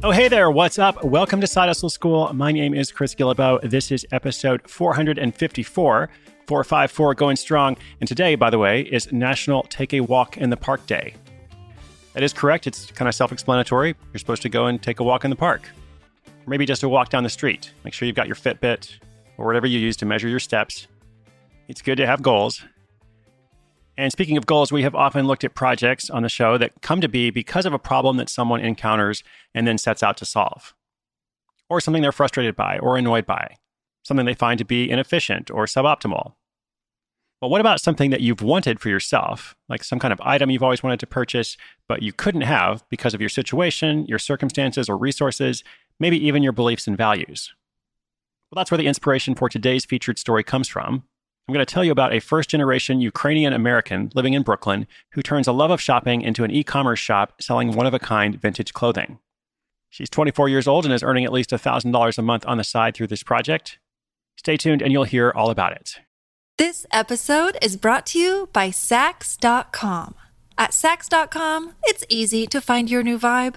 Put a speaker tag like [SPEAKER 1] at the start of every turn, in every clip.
[SPEAKER 1] Oh, hey there. What's up? Welcome to Side Hustle School. My name is Chris Guillebeau. This is episode 454, 454 going strong. And today, by the way, is National Take a Walk in the Park Day. That is correct. It's kind of self explanatory. You're supposed to go and take a walk in the park, or maybe just a walk down the street. Make sure you've got your Fitbit or whatever you use to measure your steps. It's good to have goals. And speaking of goals, we have often looked at projects on the show that come to be because of a problem that someone encounters and then sets out to solve, or something they're frustrated by or annoyed by, something they find to be inefficient or suboptimal. But what about something that you've wanted for yourself, like some kind of item you've always wanted to purchase, but you couldn't have because of your situation, your circumstances, or resources, maybe even your beliefs and values? Well, that's where the inspiration for today's featured story comes from. I'm going to tell you about a first generation Ukrainian American living in Brooklyn who turns a love of shopping into an e commerce shop selling one of a kind vintage clothing. She's 24 years old and is earning at least $1,000 a month on the side through this project. Stay tuned and you'll hear all about it.
[SPEAKER 2] This episode is brought to you by Saks.com. At Saks.com, it's easy to find your new vibe.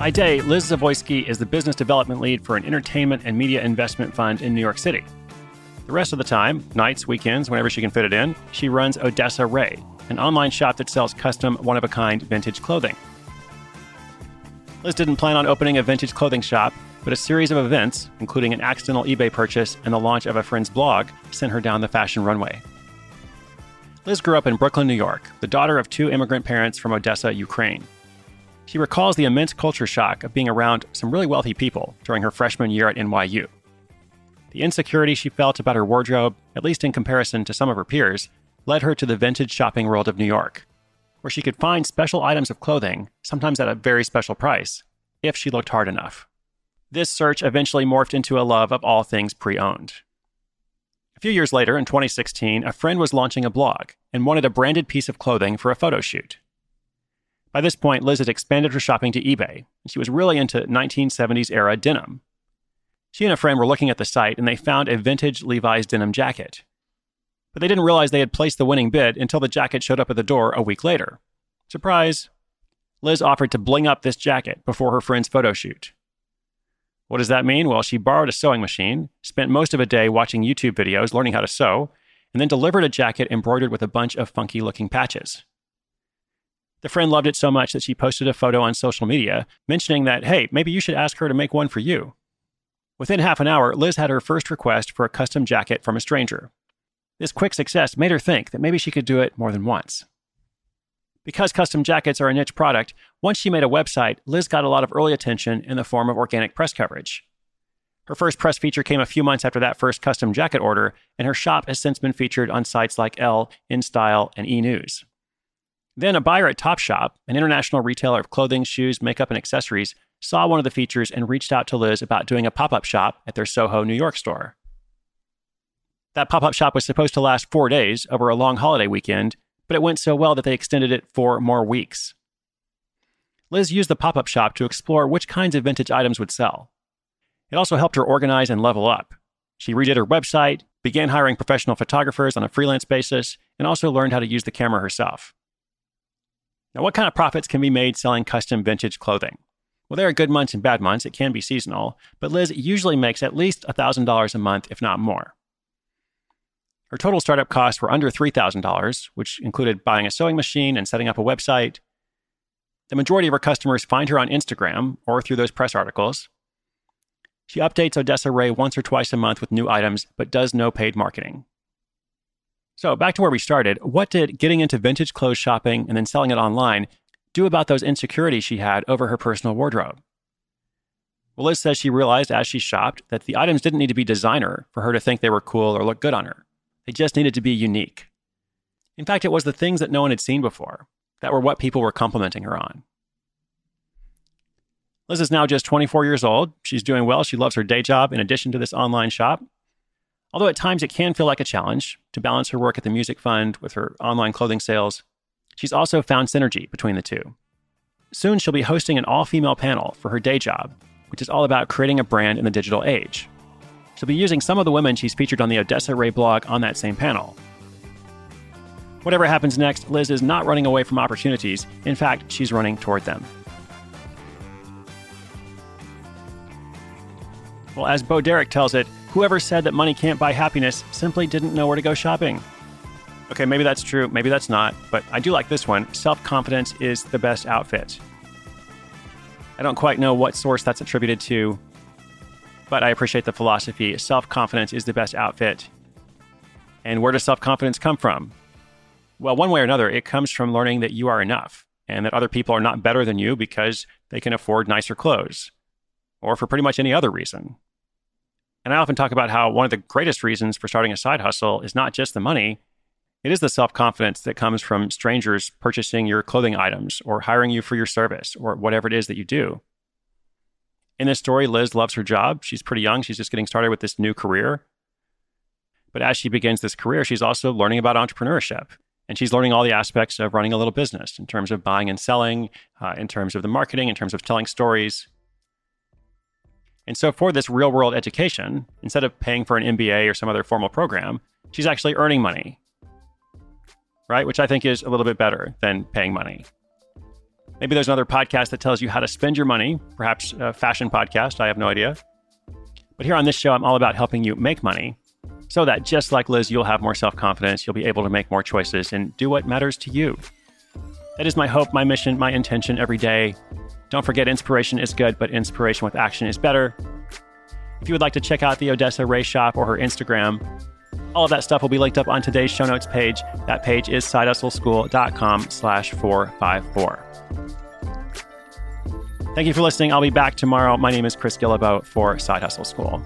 [SPEAKER 1] By day, Liz Zavoyski is the business development lead for an entertainment and media investment fund in New York City. The rest of the time, nights, weekends, whenever she can fit it in, she runs Odessa Ray, an online shop that sells custom, one of a kind vintage clothing. Liz didn't plan on opening a vintage clothing shop, but a series of events, including an accidental eBay purchase and the launch of a friend's blog, sent her down the fashion runway. Liz grew up in Brooklyn, New York, the daughter of two immigrant parents from Odessa, Ukraine. She recalls the immense culture shock of being around some really wealthy people during her freshman year at NYU. The insecurity she felt about her wardrobe, at least in comparison to some of her peers, led her to the vintage shopping world of New York, where she could find special items of clothing, sometimes at a very special price, if she looked hard enough. This search eventually morphed into a love of all things pre owned. A few years later, in 2016, a friend was launching a blog and wanted a branded piece of clothing for a photo shoot. By this point, Liz had expanded her shopping to eBay, and she was really into 1970s era denim. She and a friend were looking at the site and they found a vintage Levi's denim jacket. But they didn't realize they had placed the winning bid until the jacket showed up at the door a week later. Surprise! Liz offered to bling up this jacket before her friend's photo shoot. What does that mean? Well, she borrowed a sewing machine, spent most of a day watching YouTube videos learning how to sew, and then delivered a jacket embroidered with a bunch of funky looking patches. The friend loved it so much that she posted a photo on social media mentioning that, hey, maybe you should ask her to make one for you. Within half an hour, Liz had her first request for a custom jacket from a stranger. This quick success made her think that maybe she could do it more than once. Because custom jackets are a niche product, once she made a website, Liz got a lot of early attention in the form of organic press coverage. Her first press feature came a few months after that first custom jacket order, and her shop has since been featured on sites like Elle, InStyle, and E News. Then a buyer at Topshop, an international retailer of clothing, shoes, makeup, and accessories, saw one of the features and reached out to Liz about doing a pop up shop at their Soho, New York store. That pop up shop was supposed to last four days over a long holiday weekend, but it went so well that they extended it for more weeks. Liz used the pop up shop to explore which kinds of vintage items would sell. It also helped her organize and level up. She redid her website, began hiring professional photographers on a freelance basis, and also learned how to use the camera herself. Now, what kind of profits can be made selling custom vintage clothing? Well, there are good months and bad months. It can be seasonal, but Liz usually makes at least $1,000 a month, if not more. Her total startup costs were under $3,000, which included buying a sewing machine and setting up a website. The majority of her customers find her on Instagram or through those press articles. She updates Odessa Ray once or twice a month with new items, but does no paid marketing. So, back to where we started. What did getting into vintage clothes shopping and then selling it online do about those insecurities she had over her personal wardrobe? Well, Liz says she realized as she shopped that the items didn't need to be designer for her to think they were cool or look good on her. They just needed to be unique. In fact, it was the things that no one had seen before that were what people were complimenting her on. Liz is now just 24 years old. She's doing well. She loves her day job in addition to this online shop. Although at times it can feel like a challenge to balance her work at the Music Fund with her online clothing sales, she's also found synergy between the two. Soon she'll be hosting an all female panel for her day job, which is all about creating a brand in the digital age. She'll be using some of the women she's featured on the Odessa Ray blog on that same panel. Whatever happens next, Liz is not running away from opportunities. In fact, she's running toward them. Well, as Bo Derek tells it, whoever said that money can't buy happiness simply didn't know where to go shopping. Okay, maybe that's true, maybe that's not, but I do like this one. Self confidence is the best outfit. I don't quite know what source that's attributed to, but I appreciate the philosophy. Self confidence is the best outfit. And where does self confidence come from? Well, one way or another, it comes from learning that you are enough and that other people are not better than you because they can afford nicer clothes or for pretty much any other reason. And I often talk about how one of the greatest reasons for starting a side hustle is not just the money, it is the self confidence that comes from strangers purchasing your clothing items or hiring you for your service or whatever it is that you do. In this story, Liz loves her job. She's pretty young. She's just getting started with this new career. But as she begins this career, she's also learning about entrepreneurship. And she's learning all the aspects of running a little business in terms of buying and selling, uh, in terms of the marketing, in terms of telling stories. And so, for this real world education, instead of paying for an MBA or some other formal program, she's actually earning money, right? Which I think is a little bit better than paying money. Maybe there's another podcast that tells you how to spend your money, perhaps a fashion podcast. I have no idea. But here on this show, I'm all about helping you make money so that just like Liz, you'll have more self confidence, you'll be able to make more choices and do what matters to you. That is my hope, my mission, my intention every day. Don't forget, inspiration is good, but inspiration with action is better. If you would like to check out the Odessa Ray shop or her Instagram, all of that stuff will be linked up on today's show notes page. That page is sidehustleschool.com slash 454. Thank you for listening. I'll be back tomorrow. My name is Chris Guillebeau for Side Hustle School.